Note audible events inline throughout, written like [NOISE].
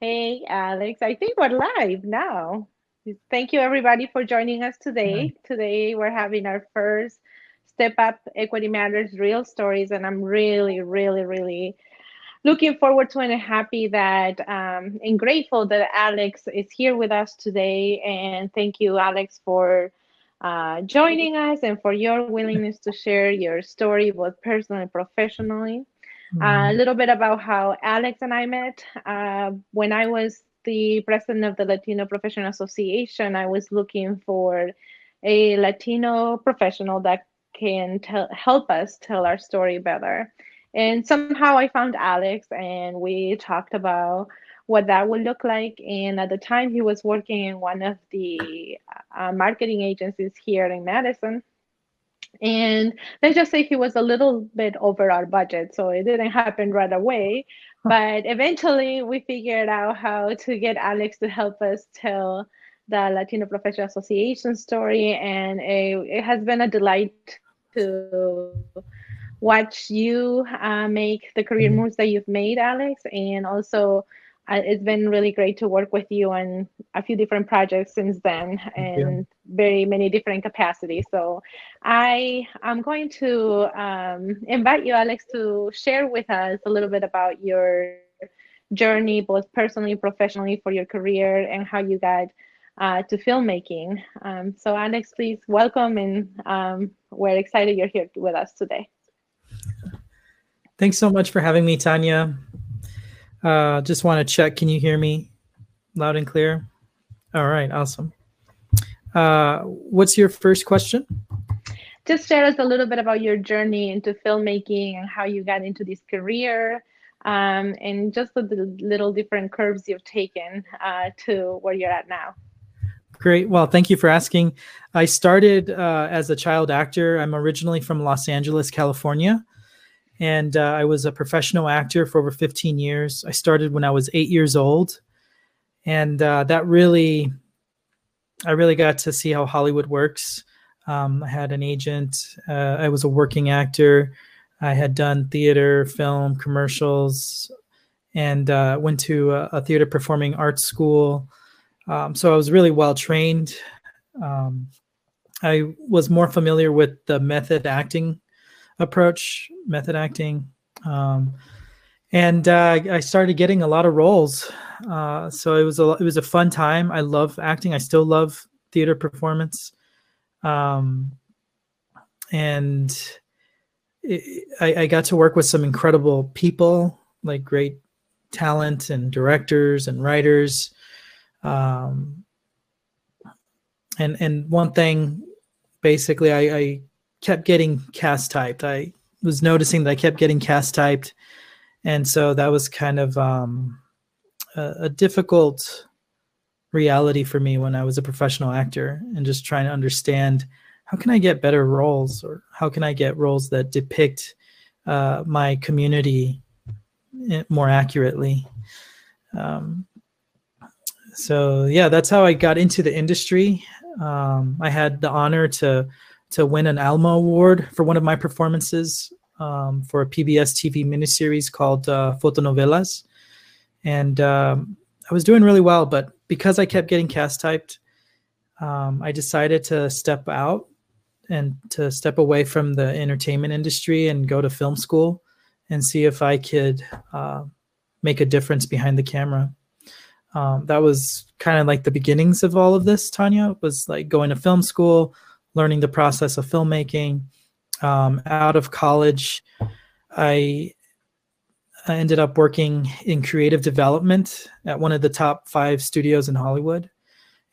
Hey, Alex. I think we're live now. Thank you, everybody, for joining us today. Today, we're having our first Step Up Equity Matters Real Stories, and I'm really, really, really looking forward to it and happy that um, and grateful that Alex is here with us today. And thank you, Alex, for uh, joining us and for your willingness to share your story, both personally and professionally. Uh, a little bit about how Alex and I met. Uh, when I was the president of the Latino Professional Association, I was looking for a Latino professional that can help us tell our story better. And somehow I found Alex, and we talked about what that would look like. And at the time, he was working in one of the uh, marketing agencies here in Madison. And let's just say he was a little bit over our budget, so it didn't happen right away. But eventually, we figured out how to get Alex to help us tell the Latino Professional Association story, and it, it has been a delight to watch you uh, make the career mm-hmm. moves that you've made, Alex, and also it's been really great to work with you on a few different projects since then and very many different capacities. So i am going to um, invite you alex to share with us a little bit about your journey both personally professionally for your career and how you got uh, to filmmaking. Um, so alex please welcome and um, we're excited you're here with us today. Thanks so much for having me tania uh, just want to check. Can you hear me loud and clear? All right, awesome. Uh, what's your first question? Just share us a little bit about your journey into filmmaking and how you got into this career, um, and just the little different curves you've taken uh, to where you're at now. Great. Well, thank you for asking. I started uh, as a child actor. I'm originally from Los Angeles, California and uh, I was a professional actor for over 15 years. I started when I was eight years old, and uh, that really, I really got to see how Hollywood works. Um, I had an agent. Uh, I was a working actor. I had done theater, film, commercials, and uh, went to a, a, theater performing arts school. Um, so I was really well trained. Um, I was more familiar with the method acting approach, method acting. Um, and uh, I started getting a lot of roles. Uh, so it was a it was a fun time. I love acting. I still love theater performance. Um, and it, I, I got to work with some incredible people, like great talent and directors and writers. Um, and and one thing, basically, I, I kept getting cast typed. I was noticing that I kept getting cast typed, and so that was kind of um, a, a, difficult reality for me when I was a professional actor, and just trying to understand how can I get better roles, or how can I get roles that depict uh, my community eh, more accurately. Um, so yeah, that's how I got into the industry. Um, I had the honor to to win an Alma Award for one of my performances um, for a PBS TV miniseries called uh, Fotonovelas. And um, I was doing really well, but because I kept getting cast typed, um, I decided to step out and to step away from the entertainment industry and go to film school and see if I could uh, make a difference behind the camera. Um, that was kind of like the beginnings of all of this, Tania, was like going to film school, learning the process of filmmaking. Um, out of college, I, I ended up working in creative development at one of the top five studios in Hollywood.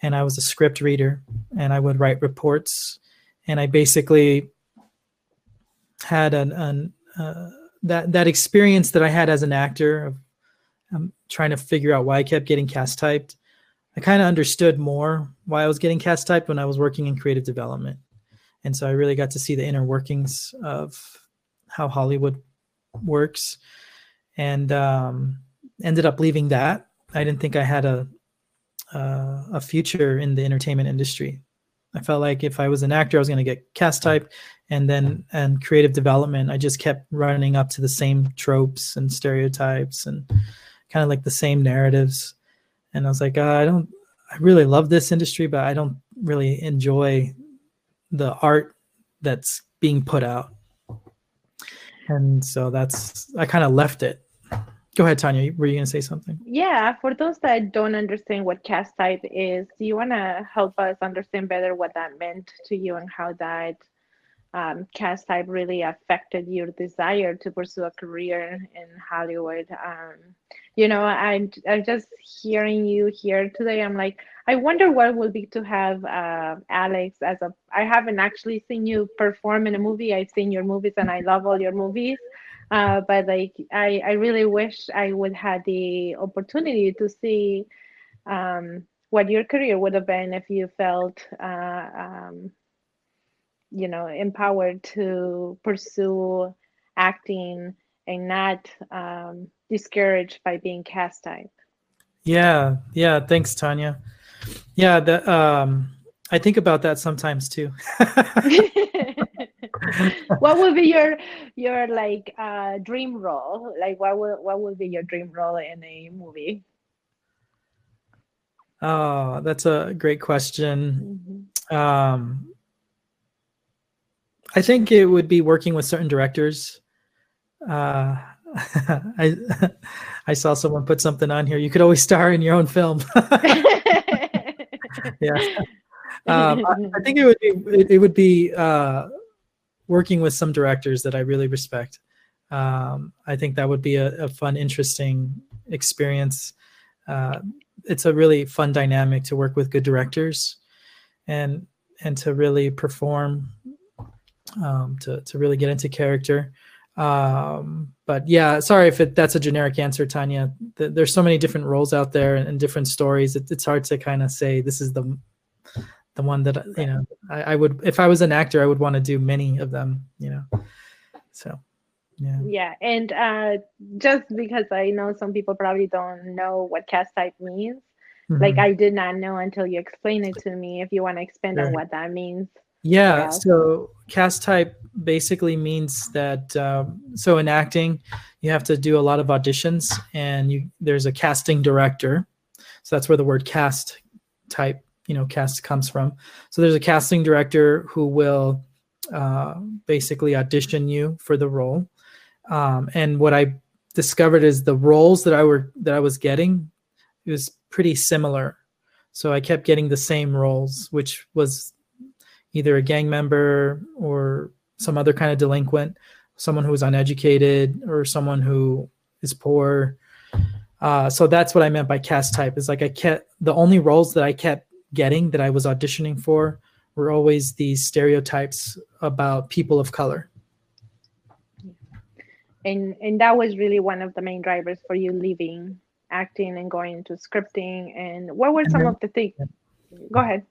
And I was a script reader and I would write reports. And I basically had an, an uh, that, that experience that I had as an actor of um, trying to figure out why I kept getting cast typed I kind of understood more why I was getting cast typed when I was working in creative development. And so I really got to see the inner workings of how Hollywood works and um, ended up leaving that. I didn't think I had a, uh, a future in the entertainment industry. I felt like if I was an actor, I was going to get cast type and then and creative development. I just kept running up to the same tropes and stereotypes and kind of like the same narratives. And I was like, uh, I don't, I really love this industry, but I don't really enjoy the art that's being put out. And so that's, I kind of left it. Go ahead, Tania. Were you going to say something? Yeah, for those that don't understand what cast type is, do you want to help us understand better what that meant to you and how that um, cast type really affected your desire to pursue a career in Hollywood. Um, you know, I I'm just hearing you here today. I'm like, I wonder what it would be to have uh, Alex as a. I haven't actually seen you perform in a movie. I've seen your movies and I love all your movies. Uh, but like, I I really wish I would have the opportunity to see um, what your career would have been if you felt. Uh, um, you know empowered to pursue acting and not um, discouraged by being cast type. Yeah yeah thanks tania. Yeah the um i think about that sometimes too. [LAUGHS] What would be your your like uh dream role? Like what would what would be your dream role in a movie? Oh that's a great question. Mm-hmm. um I think it would be working with certain directors. Uh, [LAUGHS] I [LAUGHS] I saw someone put something on here. You could always star in your own film. [LAUGHS] yeah, um, I, I, think it would be it, it would be uh, working with some directors that I really respect. Um, I think that would be a, a fun, interesting experience. Uh, it's a really fun dynamic to work with good directors, and and to really perform um, to to really get into character. Um, but yeah, sorry if it, that's a generic answer, Tania. The, there's so many different roles out there and, and different stories. It, it's hard to kind of say this is the the one that you know I, I would if I was an actor, I would want to do many of them. You know, so yeah yeah and uh just because i know some people probably don't know what cast type means mm-hmm. like i did not know until you explained it to me if you want to expand sure. on what that means yeah, yeah. So cast type basically means that um, so in acting, you have to do a lot of auditions, and you there's a casting director. So that's where the word cast type, you know, cast comes from. So there's a casting director who will uh, basically audition you for the role. Um, and what I discovered is the roles that I were that I was getting it was pretty similar. So I kept getting the same roles, which was either a gang member or some other kind of delinquent, someone who is uneducated or someone who is poor. Uh, so that's what I meant by cast type. Is like I kept the only roles that I kept getting that I was auditioning for were always these stereotypes about people of color. And and that was really one of the main drivers for you leaving acting and going into scripting. And what were some of the things? Go ahead.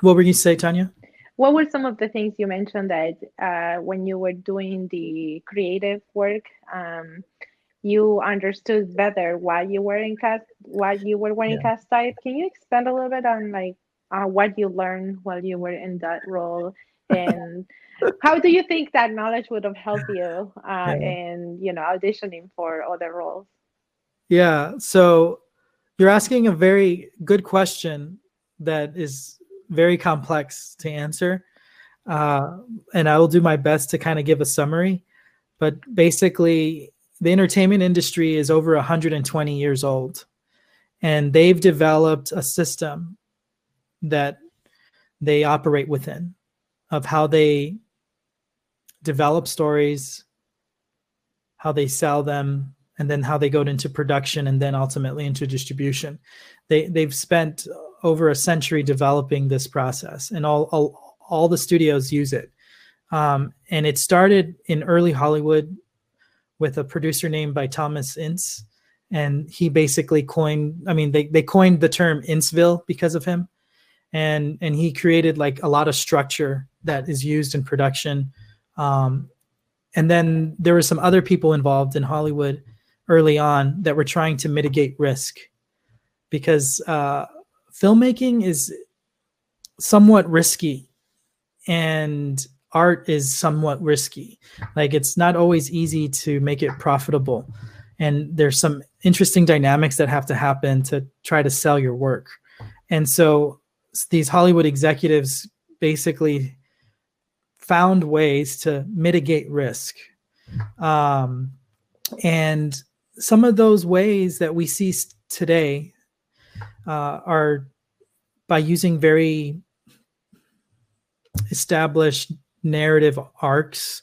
What were you say, Tania? What were some of the things you mentioned that uh, when you were doing the creative work um, you understood better why you were in cast why you were wearing yeah. cast type can you expand a little bit on like uh, what you learned while you were in that role? And [LAUGHS] how do you think that knowledge would have helped you uh, in you know auditioning for other roles? Yeah so you're asking a very good question that is very complex to answer. Uh, and I will do my best to kind of give a summary. But basically, the entertainment industry is over 120 years old, and they've developed a system that they operate within of how they develop stories, how they sell them, and then how they go into production and then ultimately into distribution. They they've spent over a century developing this process, and all all, all the studios use it. Um, and it started in early Hollywood with a producer named by Thomas Ince, and he basically coined. I mean, they they coined the term Inceville because of him, and and he created like a lot of structure that is used in production. Um, and then there were some other people involved in Hollywood early on that were trying to mitigate risk because uh, filmmaking is somewhat risky and art is somewhat risky. Like it's not always easy to make it profitable. And there's some interesting dynamics that have to happen to try to sell your work. And so these hollywood executives basically found ways to mitigate risk. Um, and some of those ways that we see today uh, are by using very established narrative arcs.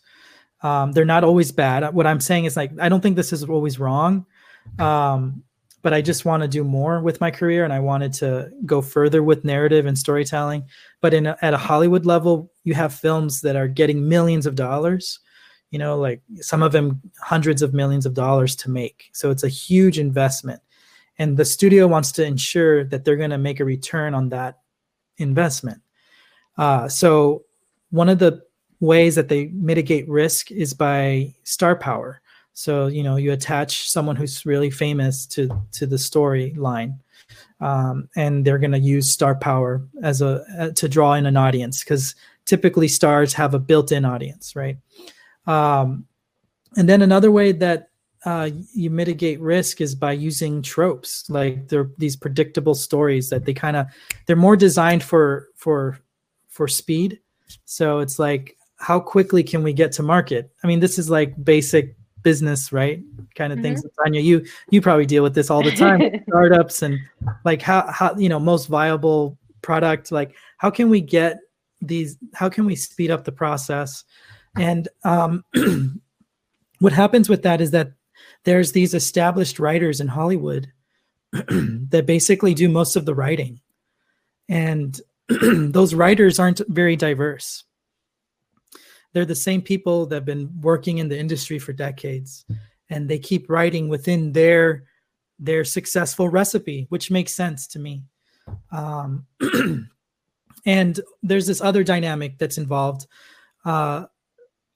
Um, they're not always bad. What I'm saying is like I don't think this is always wrong, um, but I just want to do more with my career, and I wanted to go further with narrative and storytelling. But in a, at a Hollywood level, you have films that are getting millions of dollars. You know, like some of them hundreds of millions of dollars to make. So it's a huge investment, and the studio wants to ensure that they're going to make a return on that investment. Uh, so one of the ways that they mitigate risk is by star power. So you know you attach someone who's really famous to to the storyline, um, and they're going to use star power as a uh, to draw in an audience because typically stars have a built-in audience, right? Um, and then another way that uh, you mitigate risk is by using tropes like they're these predictable stories that they kind of they're more designed for for for speed so it's like, how quickly can we get to market? I mean, this is like basic business, right? Kind of mm-hmm. things. Tania, you you probably deal with this all the time, [LAUGHS] startups and like how how you know most viable product. Like how can we get these? How can we speed up the process? And um, [CLEARS THROAT] what happens with that is that there's these established writers in Hollywood [CLEARS THROAT] that basically do most of the writing, and [CLEARS THROAT] those writers aren't very diverse. They're the same people that have been working in the industry for decades, and they keep writing within their their successful recipe, which makes sense to me. Um, [CLEARS THROAT] and there's this other dynamic that's involved. Uh,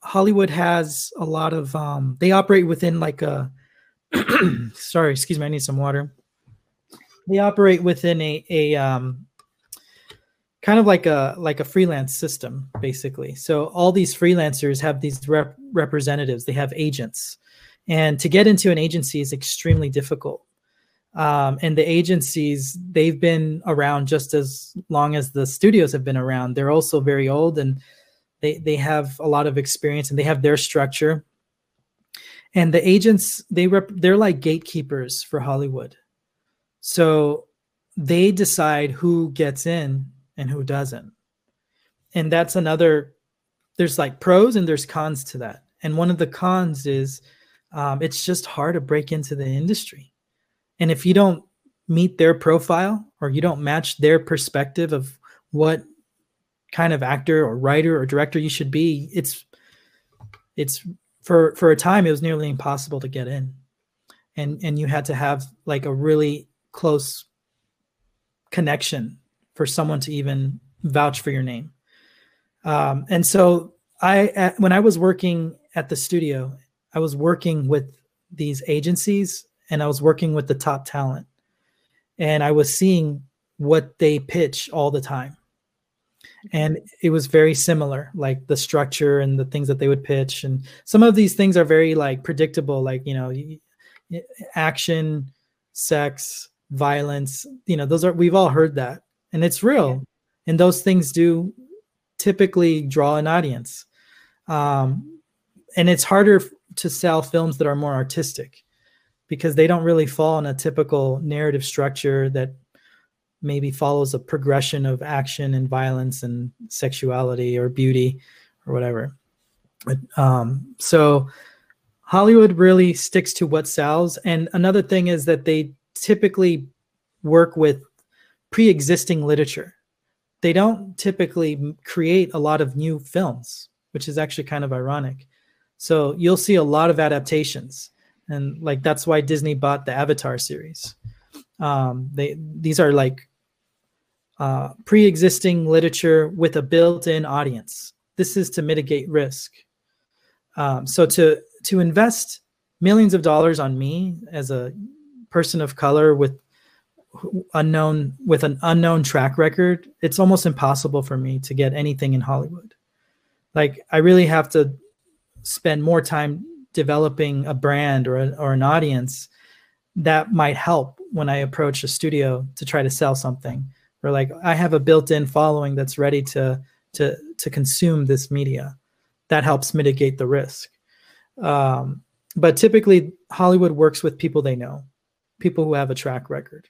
Hollywood has a lot of um, they operate within like a [CLEARS THROAT] sorry, excuse me, I need some water. They operate within a a um, kind of like a like a freelance system basically. So all these freelancers have these rep- representatives. They have agents. And to get into an agency is extremely difficult. Um, and the agencies they've been around just as long as the studios have been around. They're also very old and they they have a lot of experience and they have their structure and the agents they rep- they're like gatekeepers for hollywood so they decide who gets in and who doesn't. And that's another, there's like pros and there's cons to that. And one of the cons is um, it's just hard to break into the industry. And if you don't meet their profile or you don't match their perspective of what kind of actor or writer or director you should be, it's, it's for, for a time, it was nearly impossible to get in. And, and you had to have like a really close connection for someone to even vouch for your name. Um, and so I, at, when I was working at the studio, I was working with these agencies and I was working with the top talent, and I was seeing what they pitch all the time. And it was very similar, like the structure and the things that they would pitch. And some of these things are very like predictable, like, you know, action, sex, violence, you know, those are, we've all heard that and it's real yeah. and those things do typically draw an audience um, and it's harder to sell films that are more artistic because they don't really fall in a typical narrative structure that maybe follows a progression of action and violence and sexuality or beauty or whatever but, um, so hollywood really sticks to what sells and another thing is that they typically work with pre-existing literature. They don't typically create a lot of new films, which is actually kind of ironic. So you'll see a lot of adaptations, and like that's why Disney bought the Avatar series. Um, they these are like uh, pre-existing literature with a built-in audience. This is to mitigate risk. Um, so to to invest millions of dollars on me as a person of color with unknown with an unknown track record, it's almost impossible for me to get anything in Hollywood. Like I really have to spend more time developing a brand or, a, or an audience that might help when I approach a studio to try to sell something. Or like I have a built-in following that's ready to to to consume this media. That helps mitigate the risk. Um, but typically, Hollywood works with people they know, people who have a track record.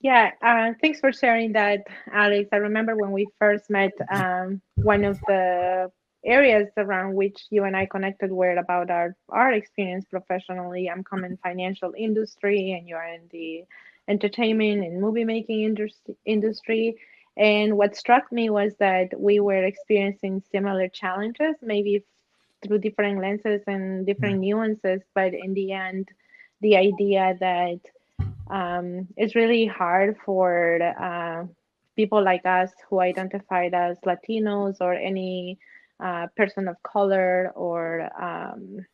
Yeah, uh, thanks for sharing that, Alex. I remember when we first met, um, one of the areas around which you and I connected were about our, our experience professionally. I'm coming financial industry and you're in the entertainment and movie making industry, industry. And what struck me was that we were experiencing similar challenges, maybe through different lenses and different nuances, but in the end, the idea that um, it's really hard for uh, people like us who identified as Latinos or any uh, person of color or um,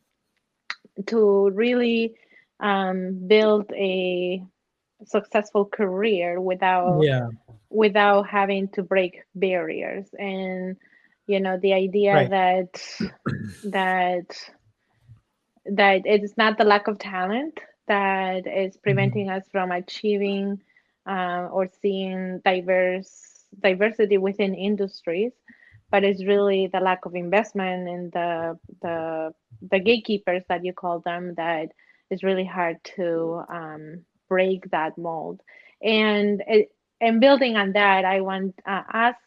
to really um, build a successful career without yeah. without having to break barriers and you know the idea right. that that that it's not the lack of talent that is mm-hmm. preventing mm-hmm. us from achieving uh, or seeing diverse diversity within industries but it's really the lack of investment and the the the gatekeepers that you call them that is really hard to um, break that mold and it, and building on that i want uh, ask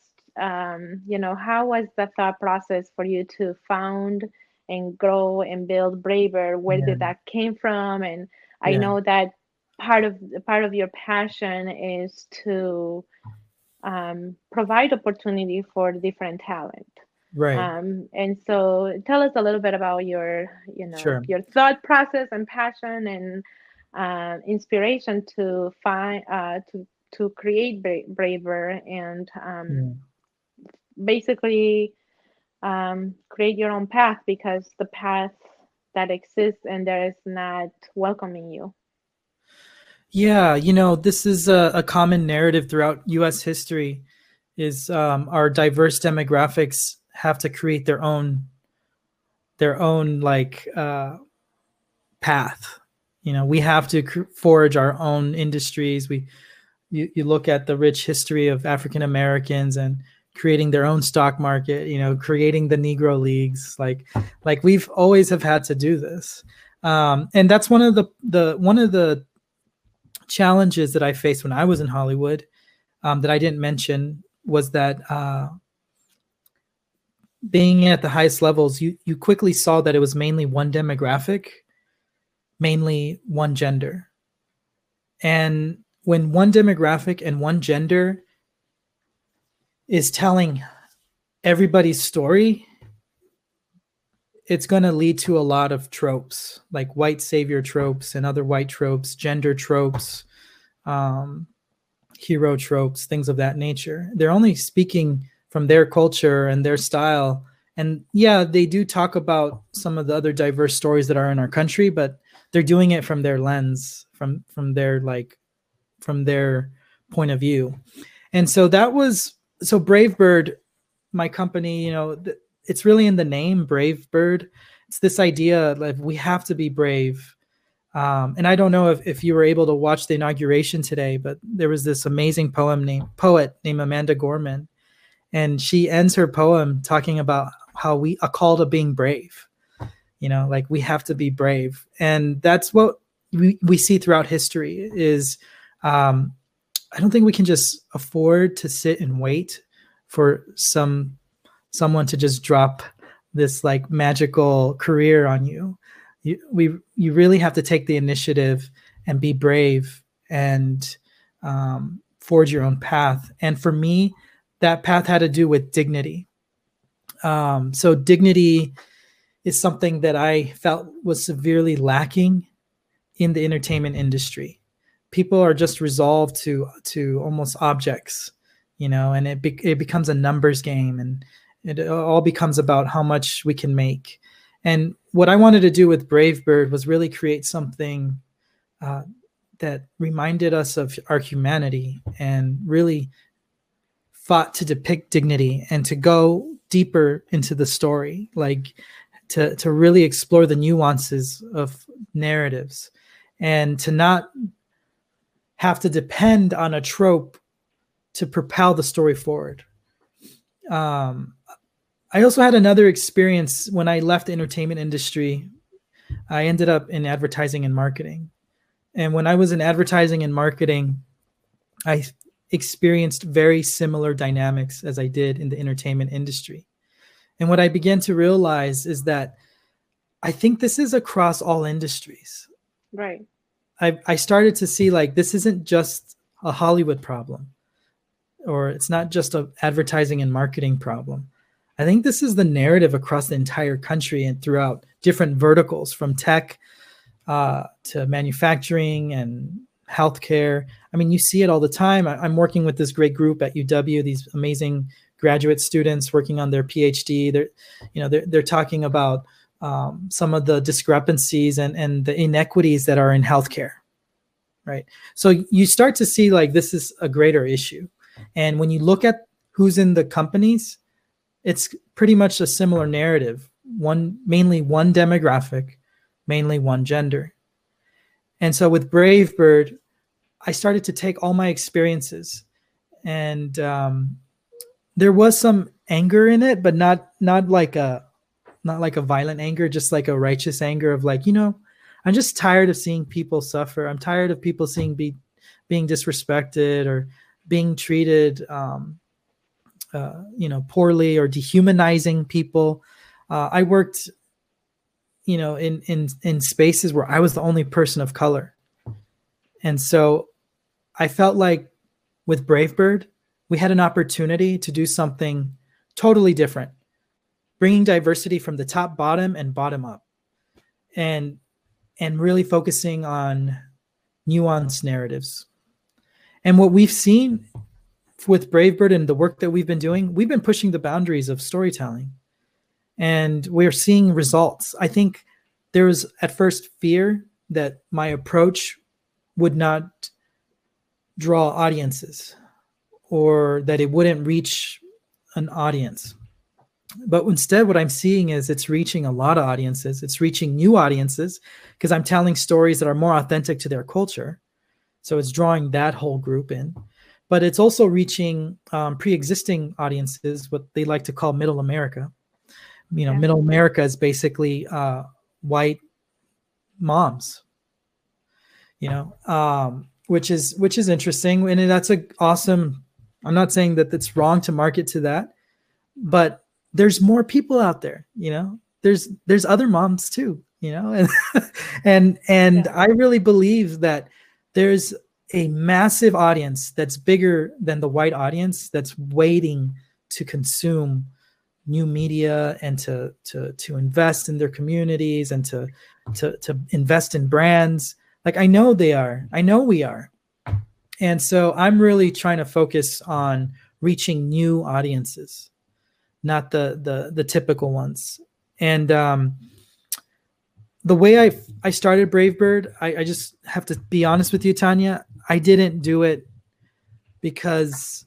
um, you know how was the thought process for you to found and grow and build bravebird yeah. did that came from and i yeah. know that part of part of your passion is to um, provide opportunity for different talent right um, and so tell us a little bit about your you know sure. your thought process and passion and uh, inspiration to find uh, to to create Bra- bravebird and um, mm. basically um, create your own path because the path that exists and there is not welcoming you yeah, you know, this is a, a common narrative throughout U.S. history. Is um, our diverse demographics have to create their own, their own like uh, path. You know, we have to forge our own industries. We, you, you look at the rich history of African Americans and creating their own stock market. You know, creating the Negro leagues. Like, like we've always have had to do this, um, and that's one of the the one of the challenges that I faced when I was in Hollywood um, that I didn't mention was that uh, being at the highest levels, you you quickly saw that it was mainly one demographic, mainly one gender, and when one demographic and one gender is telling everybody's story it's going to lead to a lot of tropes like white savior tropes and other white tropes gender tropes um, hero tropes things of that nature. They're only speaking from their culture and their style. And yeah they do talk about some of the other diverse stories that are in our country but they're doing it from their lens from from their like from their point of view. And so that was so bravebird my company you know th- it's really in the name bravebird. It's this idea like we have to be brave. Um, and i don't know if, if you were able to watch the inauguration today but there was this amazing poem named poet named amanda gorman. And she ends her poem talking about how we a call to being brave. You know like we have to be brave. And that's what we, we see throughout history is um, i don't think we can just afford to sit and wait for some someone to just drop this like magical career on you. You we you really have to take the initiative and be brave and um, forge your own path. And for me, that path had to do with dignity. Um, so dignity is something that I felt was severely lacking in the entertainment industry. People are just resolved to to almost objects, you know, and it be, it becomes a numbers game and it all becomes about how much we can make. And what I wanted to do with Bravebird was really create something uh, that reminded us of our humanity and really fought to depict dignity and to go deeper into the story, like to to really explore the nuances of narratives and to not have to depend on a trope to propel the story forward. Um, I also had another experience when I left the entertainment industry. I ended up in advertising and marketing. And when I was in advertising and marketing, I experienced very similar dynamics as I did in the entertainment industry. And what I began to realize is that I think this is across all industries. Right. I, I started to see like this isn't just a Hollywood problem or it's not just a advertising and marketing problem. I think this is the narrative across the entire country and throughout different verticals from tech uh, to manufacturing and healthcare. I mean, you see it all the time. I, am working with this great group at UW, these amazing graduate students working on their PhD. They're, you know, they're, they're talking about um, some of the discrepancies and, and the inequities that are in healthcare, right? So you start to see like this is a greater issue. And when you look at who's in the companies, it's pretty much a similar narrative. One mainly one demographic, mainly one gender. And so with bravebird I started to take all my experiences, and um, there was some anger in it, but not not like a not like a violent anger, just like a righteous anger of like, you know, I'm just tired of seeing people suffer. I'm tired of people seeing be being disrespected or being treated um, uh, you know poorly or dehumanizing people. Uh, i worked you know in in in spaces where i was the only person of color. And so i felt like with Bravebird, we had an opportunity to do something totally different bringing diversity from the top bottom and bottom up and and really focusing on nuanced narratives. And what we've seen with Bravebird and the work that we've been doing, we've been pushing the boundaries of storytelling and we're seeing results. I think there was at first fear that my approach would not draw audiences or that it wouldn't reach an audience. But instead, what I'm seeing is it's reaching a lot of audiences. It's reaching new audiences because I'm telling stories that are more authentic to their culture. So it's drawing that whole group in but it's also reaching um, pre-existing audiences, what they like to call middle America. You know, yeah. middle America is basically uh, white moms. You know, um, which is which is interesting, and that's a awesome. I'm not saying that it's wrong to market to that, but there's more people out there. You know, there's there's other moms too. You know, and [LAUGHS] and and yeah. I really believe that there's a massive audience that's bigger than the white audience that's waiting to consume new media and to to to invest in their communities and to to to invest in brands. Like i know they are. I know we are. And so i'm really trying to focus on reaching new audiences not the the the typical ones. And um the way I I started Bravebird, I, I just have to be honest with you, Tania. I didn't do it because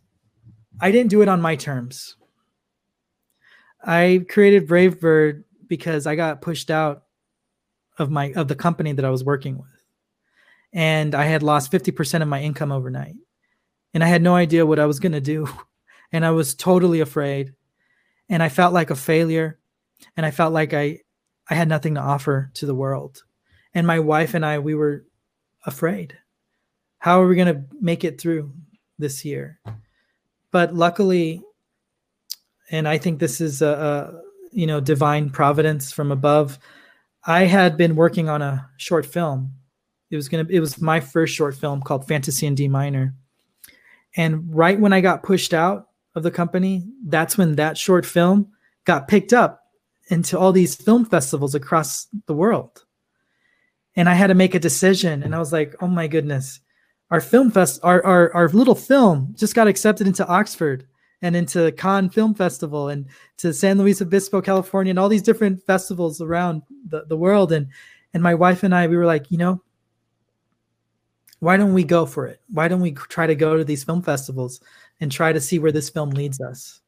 I didn't do it on my terms. I created Bravebird because I got pushed out of my of the company that I was working with. And I had lost 50% of my income overnight. And I had no idea what I was going to do. [LAUGHS] And I was totally afraid. And I felt like a failure. And I felt like I I had nothing to offer to the world. And my wife and I we were afraid how are we going to make it through this year? But luckily, and I think this is a, a you know divine providence from above. I had been working on a short film. It was gonna. It was my first short film called Fantasy in D Minor. And right when I got pushed out of the company, that's when that short film got picked up into all these film festivals across the world. And I had to make a decision. And I was like, oh my goodness, our film fest, our, our, our little film just got accepted into Oxford and into Cannes Film Festival and to San Luis Obispo, California, and all these different festivals around the, the world. And and my wife and I, we were like, you know, why don't we go for it? Why don't we try to go to these film festivals and try to see where this film leads us?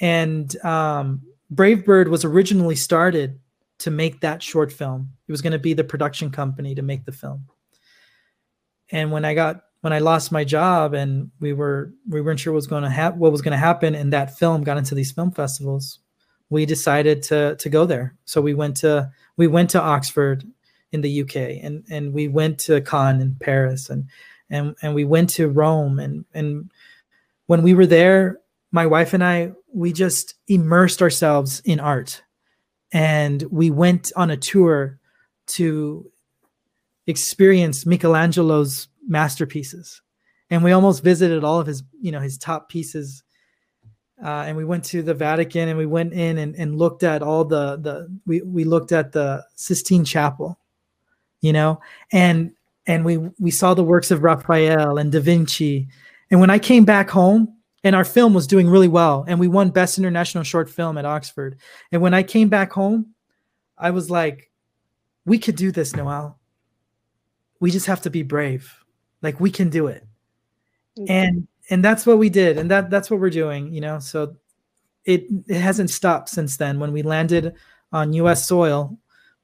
And um, Bravebird was originally started to make that short film. It was going to be the production company to make the film. And when I got when I lost my job and we were we weren't sure what was going to happen what was going to happen and that film got into these film festivals, we decided to to go there. So we went to we went to Oxford in the UK and and we went to Cannes in Paris and and and we went to Rome and and when we were there, my wife and I we just immersed ourselves in art. And we went on a tour to experience Michelangelo's masterpieces. And we almost visited all of his you know his top pieces. Uh, and we went to the Vatican and we went in and, and looked at all the the we, we looked at the Sistine Chapel, you know, and and we we saw the works of Raphael and Da Vinci. And when I came back home, and our film was doing really well, and we won Best International Short Film at Oxford. And when I came back home, I was like, we could do this, Noel. We just have to be brave. Like we can do it. Mm-hmm. And and that's what we did and that that's what we're doing you know so it it hasn't stopped since then when we landed on us soil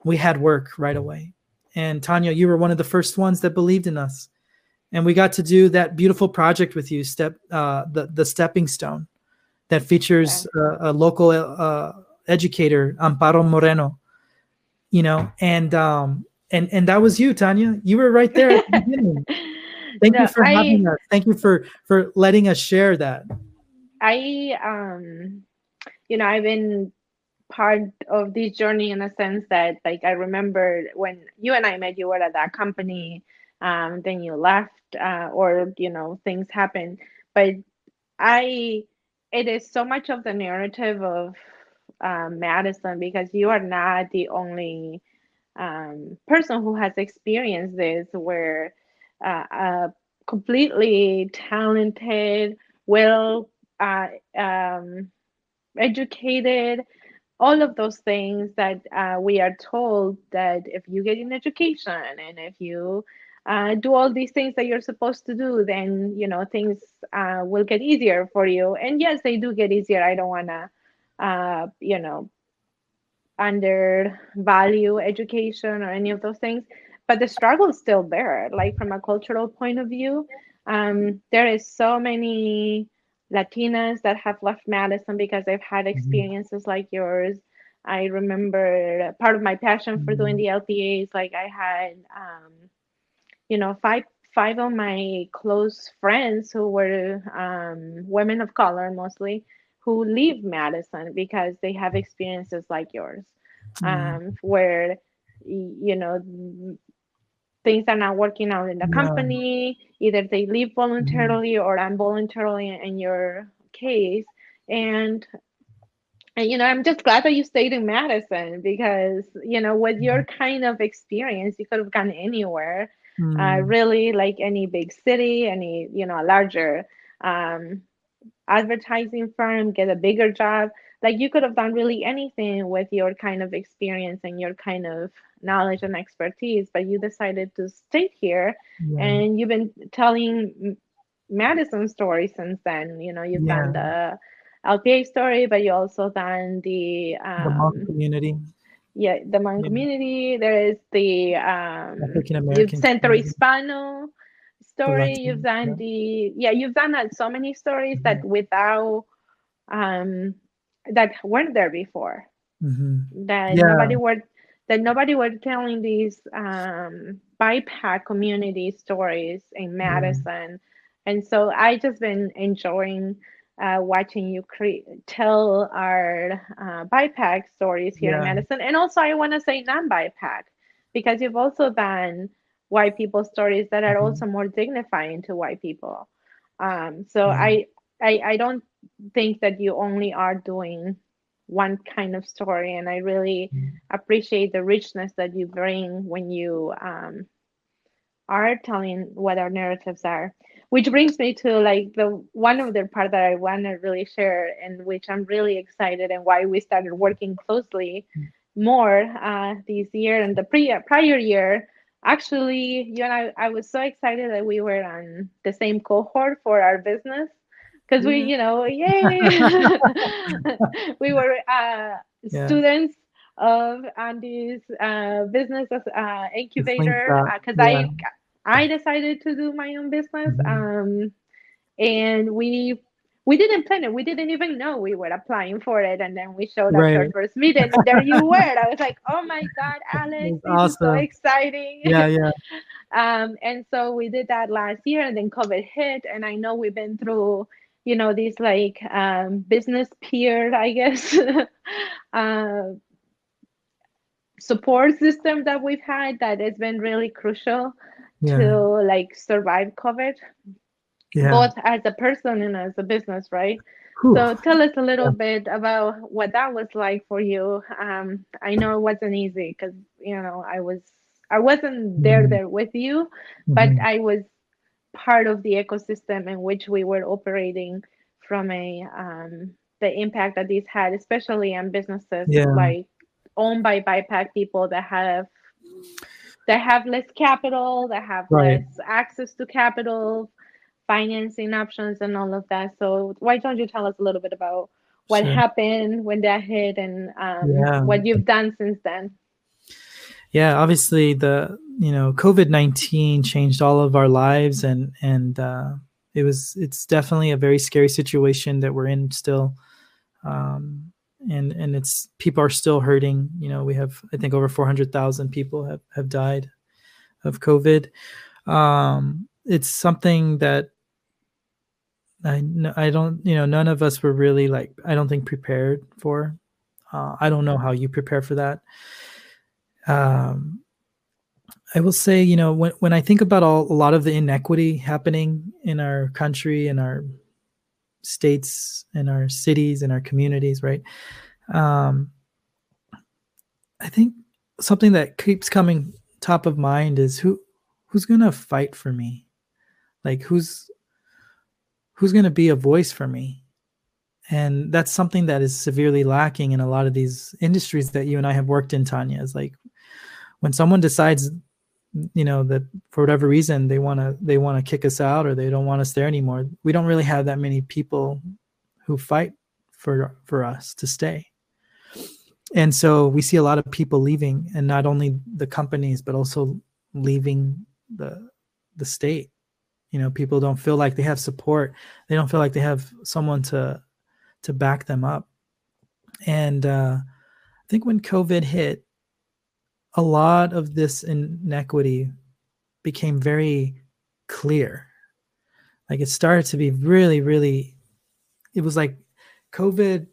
we had work right away and tania you were one of the first ones that believed in us and we got to do that beautiful project with you step uh, the the stepping stone that features yeah. a, a, local uh, educator amparo moreno you know and um and and that was you tania you were right there at the beginning [LAUGHS] Thank no, you for I, having us. Thank you for for letting us share that. I um you know, I've been part of this journey in a sense that like I remember when you and I met you were at that company um then you left uh, or you know things happen. But I it is so much of the narrative of um, Madison because you are not the only um, person who has experienced this where uh, a completely talented, well uh, um, educated, all of those things that uh, we are told that if you get an education and if you uh, do all these things that you're supposed to do, then you know things uh, will get easier for you. And yes, they do get easier. I don't want to, uh, you know, undervalue education or any of those things but the struggle is still there like from a cultural point of view um, there is so many latinas that have left madison because they've had mm-hmm. experiences mm-hmm. like yours i remember part of my passion for doing mm-hmm. the lpa is like i had um, you know five five of my close friends who were um, women of color mostly who leave madison because they have experiences like yours mm-hmm. um, where you know things are not working out in the company either they leave voluntarily mm-hmm. or involuntarily in your case and and you know i'm just glad that you stayed in madison because you know with your mm-hmm. kind of experience you could have gone anywhere mm. uh, really like any big city any you know a larger um, advertising firm get a bigger job like you could have done really anything with your kind of experience and your kind of knowledge and expertise but you decided to stay here yeah. and you've been telling madison story since then you know you've yeah. done the lpa story but you also done the, um, the community yeah the Hmong yeah. community there is the um you've Centro Hispano story you've done the yeah you've done that so many stories mm-hmm. that without um that weren't there before. Mm-hmm. That yeah. nobody were that nobody were telling these um, BIPOC community stories in Madison, mm-hmm. and so I just been enjoying uh, watching you create tell our uh, BIPOC stories here yeah. in Madison, and also I want to say non-BIPOC because you've also done white people stories that are mm-hmm. also more dignifying to white people. Um, so mm-hmm. I, I I don't think that you only are doing one kind of story and i really mm. appreciate the richness that you bring when you um, are telling what our narratives are which brings me to like the one of the part that i want to really share and which i'm really excited and why we started working closely more uh, this year and the pre- prior year actually you and I, I was so excited that we were on the same cohort for our business because we you know [LAUGHS] yay [LAUGHS] we were uh, yeah. students of Andy's uh, business uh, incubator because uh, yeah. I I decided to do my own business mm-hmm. um, and we we didn't plan it. We didn't even know we were applying for it. And then we showed up right. our first meeting and there you were. I was like, oh my [LAUGHS] God, Alex, this awesome. is so exciting. Yeah, yeah. [LAUGHS] um, and so we did that last year and then COVID hit. And I know we've been through, you know, these like um, business peer, I guess, [LAUGHS] uh, support system that we've had that has been really crucial yeah. to like survive COVID yeah. both as a person and as a business, right? Whew. So tell us a little bit about what that was like for you. Um, I know it wasn't easy because you know I was I wasn't there mm-hmm. there with you, but mm-hmm. I was part of the ecosystem in which we were operating from a um, the impact that these had, especially on businesses yeah. like owned by BIPOC people that have that have less capital, that have right. less access to capital, financing options and all of that. So why don't you tell us a little bit about what sure. happened when that hit and um, yeah. what you've done since then? Yeah, obviously the you know COVID nineteen changed all of our lives and and uh, it was it's definitely a very scary situation that we're in still. Um, and and it's people are still hurting. You know, we have I think over four hundred thousand people have have died of COVID. Um, it's something that I I don't you know none of us were really like I don't think prepared for. Uh, I don't know how you prepare for that. Um, I will say you know when when I think about all a lot of the inequity happening in our country in our states in our cities in our communities right um, I think something that keeps coming top of mind is who who's gonna fight for me like who's who's going to be a voice for me? And that's something that is severely lacking in a lot of these industries that you and I have worked in, Tania. Is like when someone decides, you know, that for whatever reason they want to they want to kick us out or they don't want us there anymore. We don't really have that many people who fight for for us to stay. And so we see a lot of people leaving, and not only the companies, but also leaving the the state you know people don't feel like they have support they don't feel like they have someone to to back them up and uh, i think when covid hit a lot of this inequity became very clear. Like it started to be really really it was like covid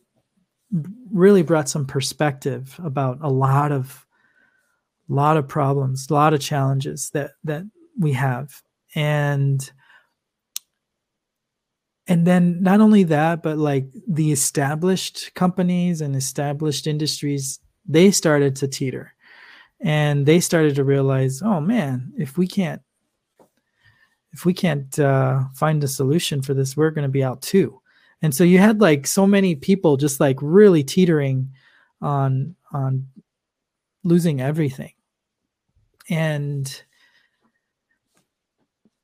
really brought some perspective about a lot of lot of problems a lot of challenges that that we have. And and then not only that but like the established companies and established industries they started to teeter and they started to realize oh man if we can't if we can't uh, find a solution for this we're going to be out too. And so you had like so many people just like really teetering on on losing everything. And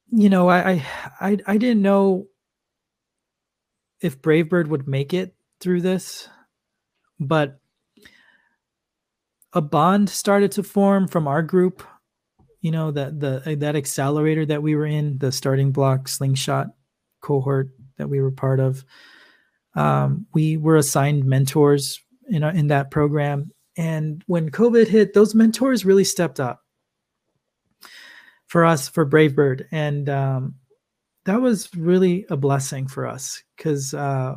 you know, I, I, I didn't know if Bravebird would make it through this, but a bond started to form from our group. You know that the that accelerator that we were in, the starting block slingshot cohort that we were part of. Um, we were assigned mentors in in that program, and when COVID hit, those mentors really stepped up for us for Bravebird and um, that was really a blessing for us because uh,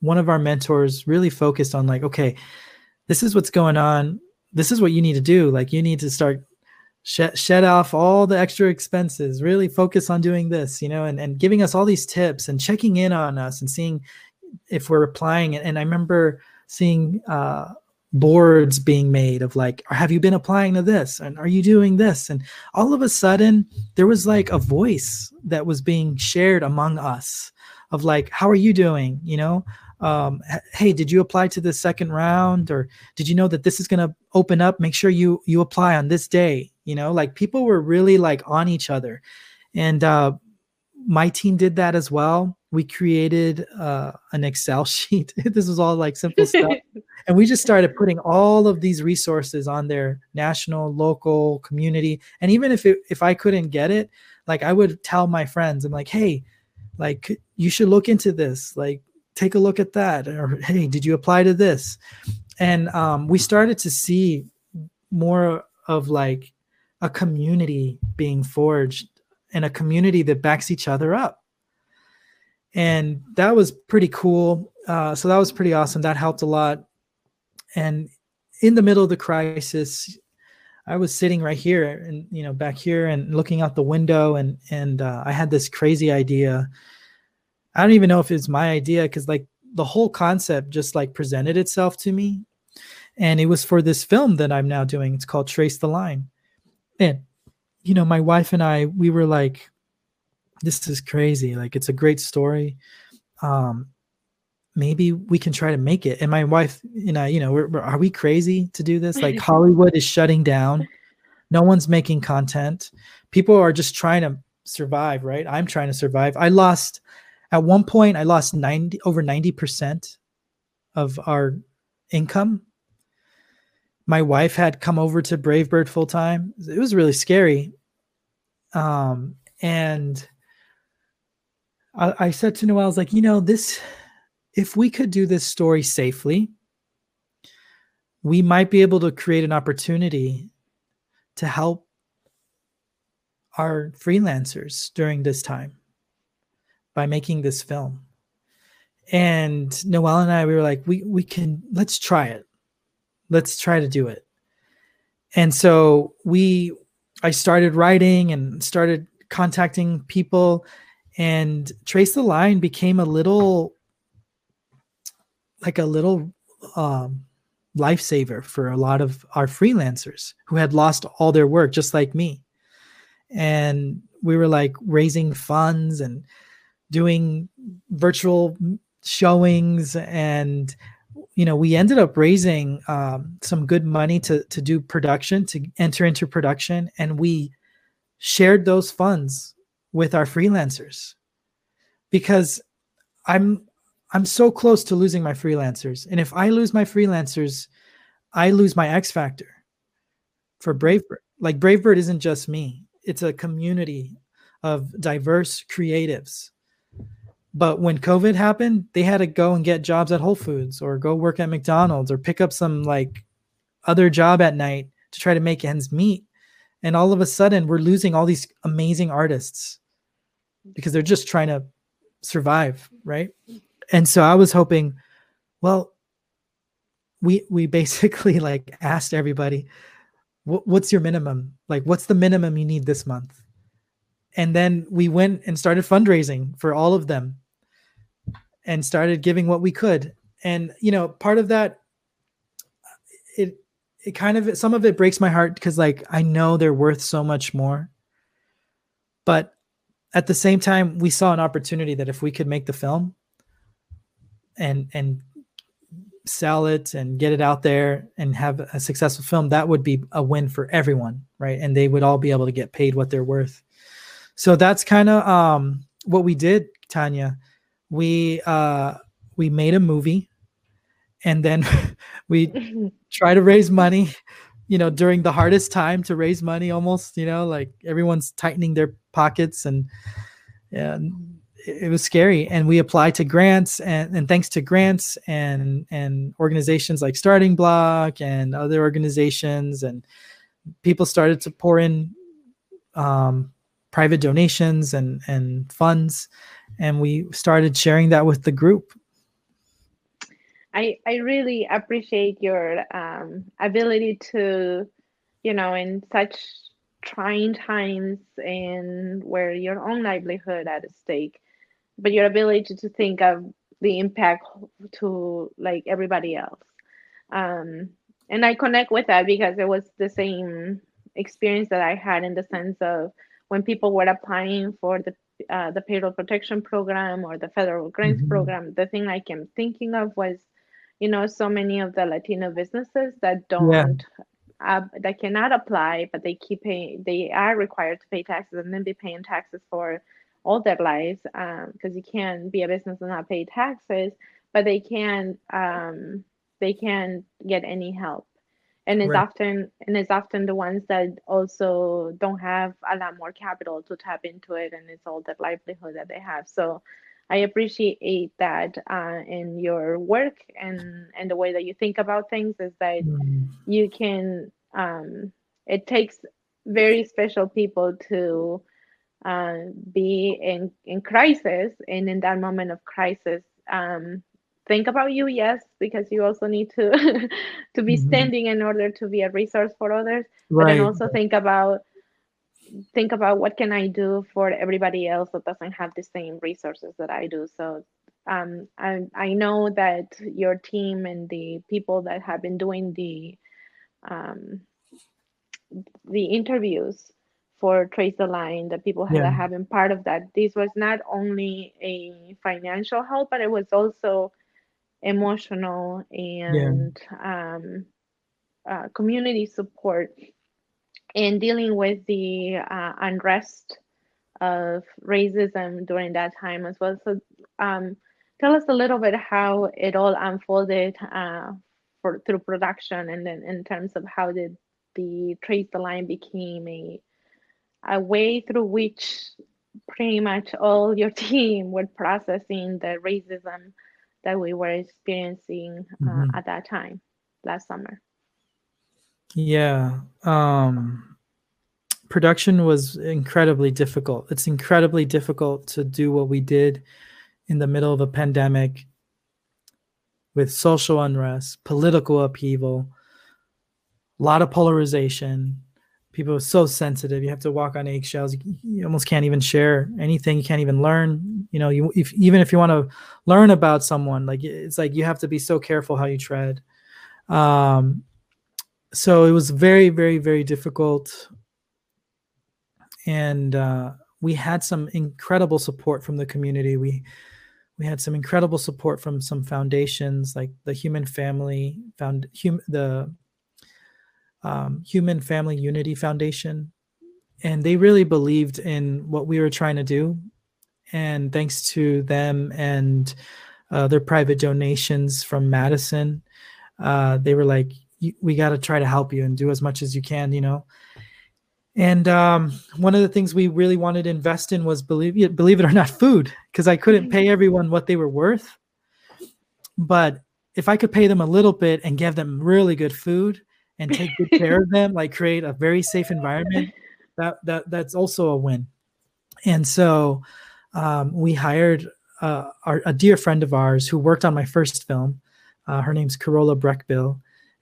one of our mentors really focused on like, okay, this is what's going on. This is what you need to do. Like, you need to start shed, shed off all the extra expenses. Really focus on doing this, you know, and and giving us all these tips and checking in on us and seeing if we're applying it. And I remember seeing uh, boards being made of like have you been applying to this and are you doing this and all of a sudden there was like a voice that was being shared among us of like how are you doing you know um, hey did you apply to the second round or did you know that this is going to open up make sure you you apply on this day you know like people were really like on each other and uh, my team did that as well we created uh, an Excel [LAUGHS] sheet. this was all like simple stuff. [LAUGHS] and we just started putting all of these resources on their national, local, community. And even if it, if I couldn't get it, like I would tell my friends, I'm like, hey, like you should look into this. Like take a look at that. Or hey, did you apply to this? And um, we started to see more of like a community being forged and a community that backs each other up and that was pretty cool. Uh, so that was pretty awesome. That helped a lot. And in the middle of the crisis, I was sitting right here and you know back here and looking out the window, and and uh, I had this crazy idea. I don't even know if it's my idea because like the whole concept just like presented itself to me, and it was for this film that I'm now doing. It's called Trace the Line, and you know my wife and I we were like this is crazy. Like it's a great story. Um, maybe we can try to make it. And my wife and I, you know, we're, we're, are we crazy to do this? Like [LAUGHS] Hollywood is shutting down. No one's making content. People are just trying to survive, right? I'm trying to survive. I lost at one point. I lost ninety over ninety percent of our income. My wife had come over to Bravebird full time. It was really scary. Um, and I, I said to Noel, I was like, you know, this, if we could do this story safely, we might be able to create an opportunity to help our freelancers during this time by making this film. And Noel and I, we were like, we we can let's try it. Let's try to do it. And so we I started writing and started contacting people and trace the line became a little like a little um, lifesaver for a lot of our freelancers who had lost all their work just like me and we were like raising funds and doing virtual showings and you know we ended up raising um, some good money to to do production to enter into production and we shared those funds with our freelancers because I'm I'm so close to losing my freelancers. And if I lose my freelancers, I lose my X factor for Bravebird. Like Bravebird isn't just me. It's a community of diverse creatives. But when COVID happened, they had to go and get jobs at Whole Foods or go work at McDonald's or pick up some like other job at night to try to make ends meet. And all of a sudden, we're losing all these amazing artists because they're just trying to survive, right? And so I was hoping, well, we we [LAUGHS] basically like asked everybody, what's your minimum? Like, what's the minimum you need this month? And then we went and started fundraising for all of them and started giving what we could. And you know, part of that it it kind of some of it breaks my heart because like I know they're worth so much more. But at the same time, we saw an opportunity that if we could make the film and and sell it and get it out there and have a successful film, that would be a win for everyone, right? And they would all be able to get paid what they're worth. So that's kind of um, what we did, Tania. We uh, we made a movie, and then [LAUGHS] we [LAUGHS] try to raise money you know during the hardest time to raise money almost you know like everyone's tightening their pockets and and it was scary and we applied to grants and, and thanks to grants and and organizations like starting block and other organizations and people started to pour in um, private donations and and funds and we started sharing that with the group I, I really appreciate your um, ability to, you know, in such trying times and where your own livelihood at stake, but your ability to think of the impact to like everybody else. Um, and I connect with that because it was the same experience that I had in the sense of when people were applying for the uh, the payroll protection program or the federal grants mm-hmm. program, the thing I came thinking of was you know so many of the latino businesses that don't yeah. uh, that cannot apply but they keep paying they are required to pay taxes and then be paying taxes for all their lives because um, you can't be a business and not pay taxes, but they can um, they can't get any help and it's right. often and it's often the ones that also don't have a lot more capital to tap into it and it's all the livelihood that they have so i appreciate that uh, in your work and and the way that you think about things is that mm. you can um, it takes very special people to uh, be in in crisis and in that moment of crisis um, think about you yes because you also need to [LAUGHS] to be mm-hmm. standing in order to be a resource for others right. but then also think about think about what can i do for everybody else that doesn't have the same resources that i do so um, I, I know that your team and the people that have been doing the um, the interviews for Trace the Line, the people yeah. that have been part of that. This was not only a financial help, but it was also emotional and yeah. um, uh, community support and dealing with the uh, unrest of racism during that time as well. So, um, tell us a little bit how it all unfolded uh, for through production, and then in terms of how did the Trace the Line became a a way through which pretty much all your [LAUGHS] team were processing the racism that we were experiencing uh, mm-hmm. at that time last summer. Yeah. Um, production was incredibly difficult. It's incredibly difficult to do what we did in the middle of a pandemic with social unrest, political upheaval, a lot of polarization, people are so sensitive. You have to walk on eggshells. You, you, almost can't even share anything. You can't even learn. You know, you if even if you want to learn about someone, like it's like you have to be so careful how you tread. Um, so it was very, very, very difficult, and uh, we had some incredible support from the community. We we had some incredible support from some foundations like the Human Family Found hum, the um, Human Family Unity Foundation, and they really believed in what we were trying to do. And thanks to them and uh, their private donations from Madison, uh, they were like, "We got to try to help you and do as much as you can," you know. And um, one of the things we really wanted to invest in was believe it, believe it or not, food, because I couldn't pay everyone what they were worth. But if I could pay them a little bit and give them really good food, and take good care of them, like create a very safe environment, that that that's also a win. And so um, we hired uh, our, a dear friend of ours who worked on my first film. Uh, her name's Carola Breckbill,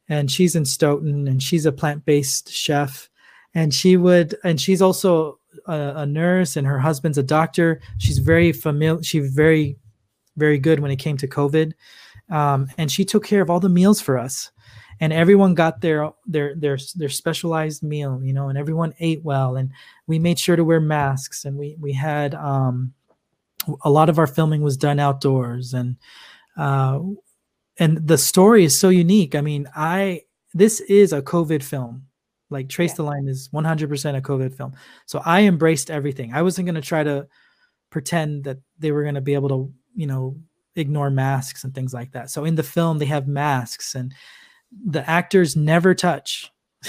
and she's in Stoughton, and she's a plant-based chef. And she would, and she's also a, a nurse, and her husband's a doctor. She's very familiar. She's very, very good when it came to COVID, um, and she took care of all the meals for us and everyone got their their their their specialized meal you know and everyone ate well. And we made sure to wear masks and we we had um a lot of our filming was done outdoors. And uh and the story is so unique. I mean i this is a covid film. Like trace yeah. the line is 100% a covid film. So i embraced everything. I wasn't going to try to pretend that they were going to be able to you know ignore masks and things like that. So in the film they have masks and the actors never touch. [LAUGHS]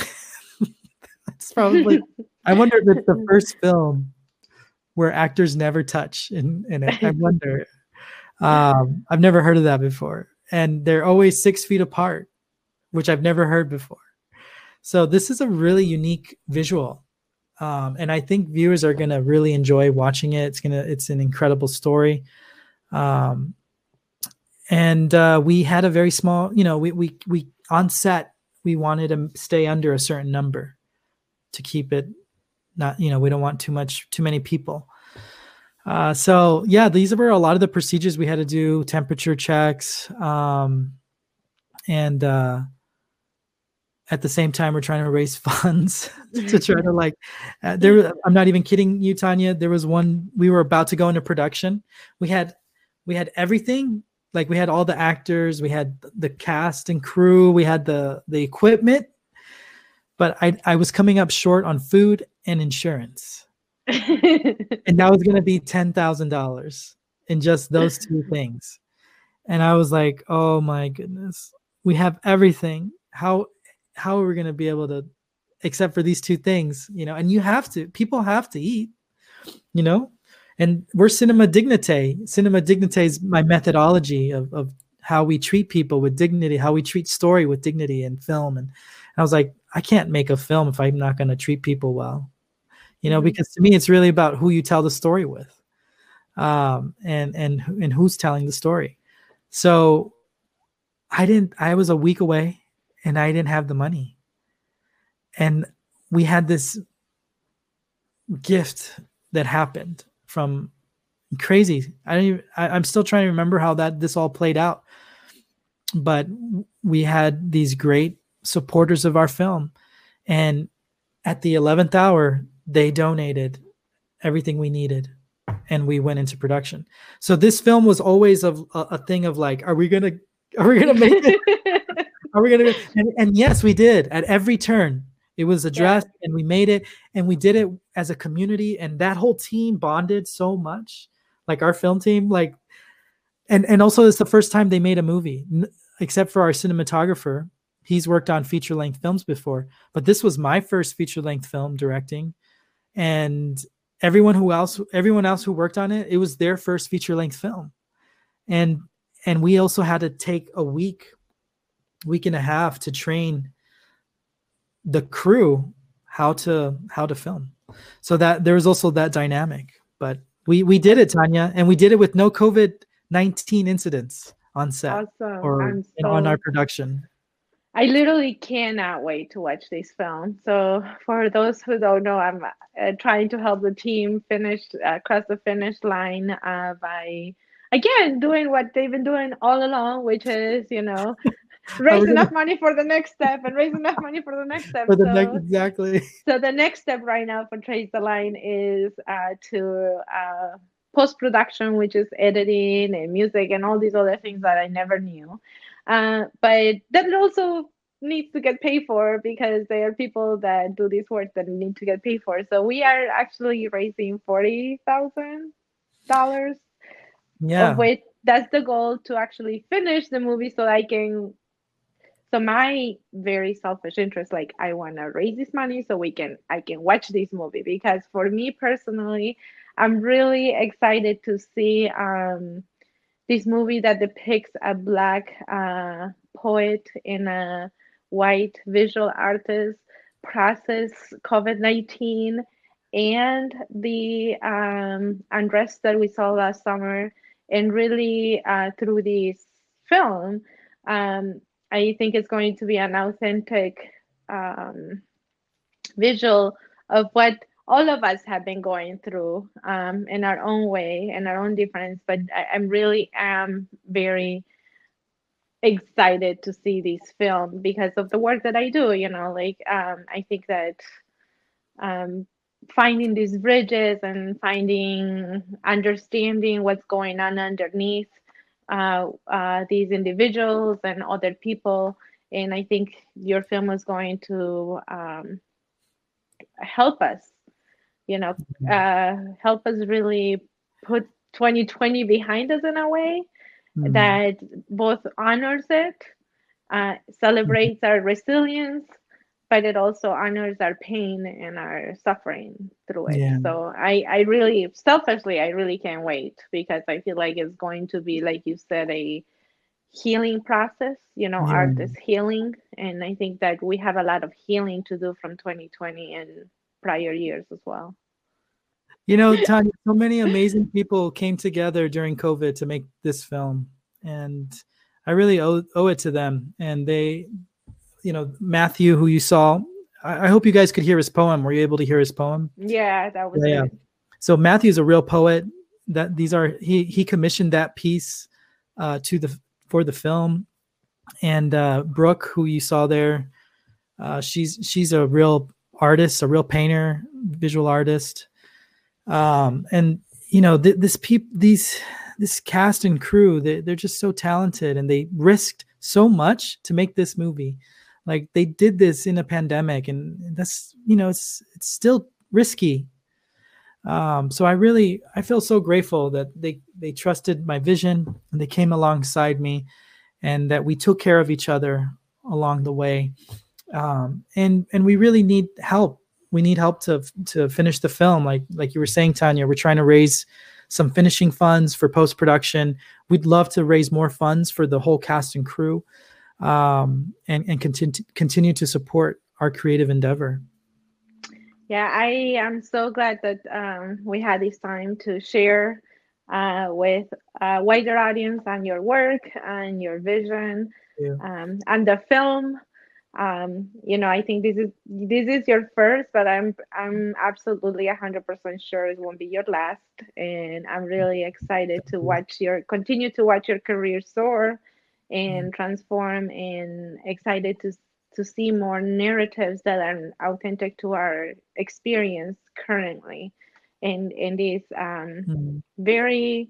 That's probably. [LAUGHS] I wonder if it's the first film where actors never touch in, in it. I wonder. [LAUGHS] Um, I've never heard of that before, and they're always six feet apart, which I've never heard before. So this is a really unique visual, um, and I think viewers are going to really enjoy watching it. It's gonna. It's an incredible story. Um, and uh, we had a very small you know we we we on set we wanted to stay under a certain number to keep it not you know we don't want too much too many people. Uh, so yeah these were a lot of the procedures we had to do temperature checks um, and uh, at the same time we're trying to raise [LAUGHS] funds to try to like uh, there i'm not even kidding you tania. There was one we were about to go into production. We had we had everything like we had all the actors we had the cast and crew we had the the equipment but i i was coming up short on food and insurance [LAUGHS] and that was going to be $10,000 in just those two [LAUGHS] things. And I was like, "Oh my goodness. We have everything. How how are we going to be able to except for these two things, you know? And you have to people have to eat, you know? And we're cinema dignité. Cinema dignité is my methodology of of how we treat people with dignity, how we treat story with dignity in film. And I was like, I can't make a film if I'm not going to treat people well. You know mm-hmm. because to me it's really about who you tell the story with um, and and and who's telling the story. So i didn't i was a week away and i didn't have the money. And we had this gift that happened from crazy i don't even, I, i'm still trying to remember how that this all played out but we had these great supporters of our film and at the 11th hour they donated everything we needed and we went into production. So this film was always a, a thing of like, are we gonna are we gonna make it? [LAUGHS] are we gonna and, and, yes, we did at every turn. It was addressed yeah. and we made it and we did it as a community and that whole team bonded so much. Like our film team, like and and also it's the first time they made a movie, except for our cinematographer. He's worked on feature length films before, but this was my first feature length film directing and everyone who else everyone else who worked on it it was their first feature length film and and we also had to take a week week and a half to train the crew how to how to film so that there was also that dynamic but we we did it tania and we did it with no covid-19 incidents on set awesome. or so, on our production I literally cannot wait to watch this film. So, for those who don't know, I'm uh, trying to help the team finish uh, cross the finish line uh, by again doing what they've been doing all along, which is you know raise enough money for the next step and raise enough money for the next [LAUGHS] step. For the so, next, exactly. [LAUGHS] So the next step right now for Trace the Line is uh, to uh, post production, which is editing and music and all these other things that I never knew. Uh, but that also needs to get paid for because there are people that do this work that need to get paid for. So we are actually raising forty thousand dollars. Yeah. Of which that's the goal to actually finish the movie so I can so my very selfish interest like i want to raise this money so we can i can watch this movie because for me personally i'm really excited to see um this movie that depicts a black uh, poet and a white visual artist process COVID-19 and the um, unrest that we saw last summer and really uh, through this film um, i think it's going to be an authentic um, visual of what all of us have been going through um, in our own way in our own difference. But I, am really am very excited to see this film because of the work that i do you know like um, i think that um, finding these bridges and finding understanding what's going on underneath uh, uh, these individuals and other people and i think your film is going to um, help us you know, mm-hmm. uh, help us really put 2020 behind us in a way mm-hmm. that both honors it, uh, celebrates mm-hmm. our resilience, but it also honors our pain and our suffering through it. Yeah. So I, I really, selfishly, I really can't wait because I feel like it's going to be, like you said, a healing process. You know, yeah. art is healing. And I think that we have a lot of healing to do from 2020 and prior years as well. You know, [LAUGHS] Tania, so many amazing people came together during COVID to make this film, and I really owe, owe it to them. And they, you know, Matthew, who you saw, I, I hope you guys could hear his poem. Were you able to hear his poem? Yeah, that was yeah. So Matthew's a real poet. That these are he he commissioned that piece uh, to the for the film, and uh, Brooke, who you saw there, uh, she's she's a real artist, a real painter, visual artist. Um, and you know, th- this peop these this cast and crew, they, they're just so talented and they risked so much to make this movie. Like they did this in a pandemic, and that's you know, it's it's still risky. Um, so I really I feel so grateful that they they trusted my vision and they came alongside me, and that we took care of each other along the way. Um, and and we really need help. We need help to to finish the film. Like like you were saying, Tania, we're trying to raise some finishing funds for post production. We'd love to raise more funds for the whole cast and crew, um, and and continue continue to support our creative endeavor. Yeah, I am so glad that um, we had this time to share uh, with a wider audience on your work and your vision yeah. um, and the film. Um, you know, I think this is this is your first, but I'm I'm absolutely hundred percent sure it won't be your last, and I'm really excited to watch your continue to watch your career soar and mm-hmm. transform, and excited to to see more narratives that are authentic to our experience currently and in this um, mm. very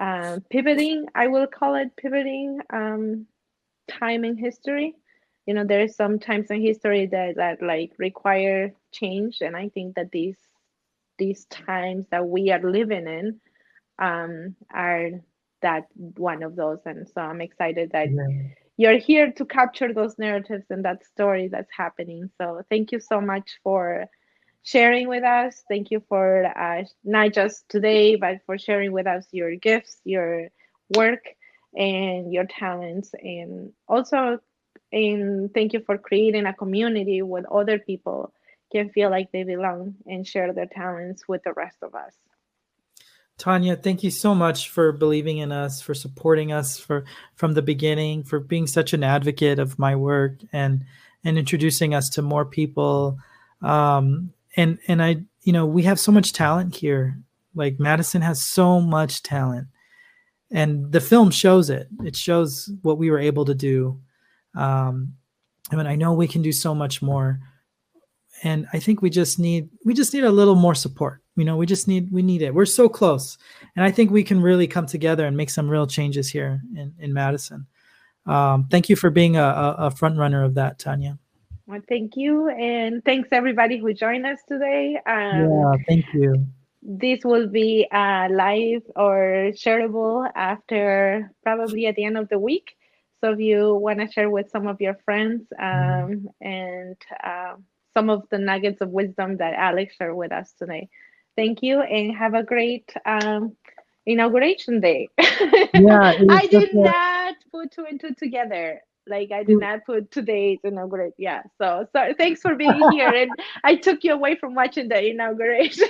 uh, pivoting i will call it pivoting um, time in history you know there is some times in history that that like require change and i think that these these times that we are living in um, are that one of those and so i'm excited that yeah you're here to capture those narratives and that story that's happening. So thank you so much for sharing with us. Thank you for uh, not just today, but for sharing with us your gifts, your work, and your talents. And also, and thank you for creating a community where other people can feel like they belong and share their talents with the rest of us. Tania, thank you so much for believing in us, for supporting us for from the beginning, for being such an advocate of my work and and introducing us to more people. Um, and and I, you know, we have so much talent here. Like Madison has so much talent, and the film shows it. It shows what we were able to do. Um, I mean, I know we can do so much more, and I think we just need we just need a little more support you know we just need we need it. We're so close. And i think we can really come together and make some real changes here in, in madison. Um, thank you for being a, a front runner of that tania. Well thank you. And thanks everybody who joined us today. Um, yeah thank you. this will be uh, live or shareable after probably at the end of the week. So if you want to share with some of your friends mm-hmm. um, and uh, some of the nuggets of wisdom that alex shared with us today Thank you and have a great um, inauguration day. Yeah, [LAUGHS] I did not put two and two together. Like I did not put today's inaugurate. Yeah. So so thanks for being here. and [LAUGHS] I took you away from watching the inauguration.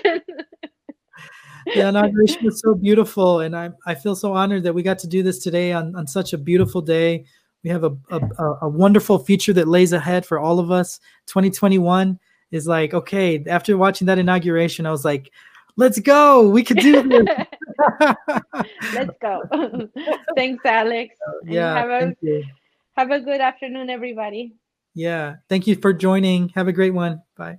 the [LAUGHS] inauguration was so beautiful and I, I feel so honored that we got to do this today on, on such a beautiful day we have a, a, a wonderful future that lays ahead for all of us 2021 is like, okay, after watching that inauguration, I was like, let's go. We can do [LAUGHS] this. let's go. [LAUGHS] Thanks, Alex. Yeah. Have a, have a good afternoon, everybody. Yeah. Thank you for joining. Have a great one. Bye.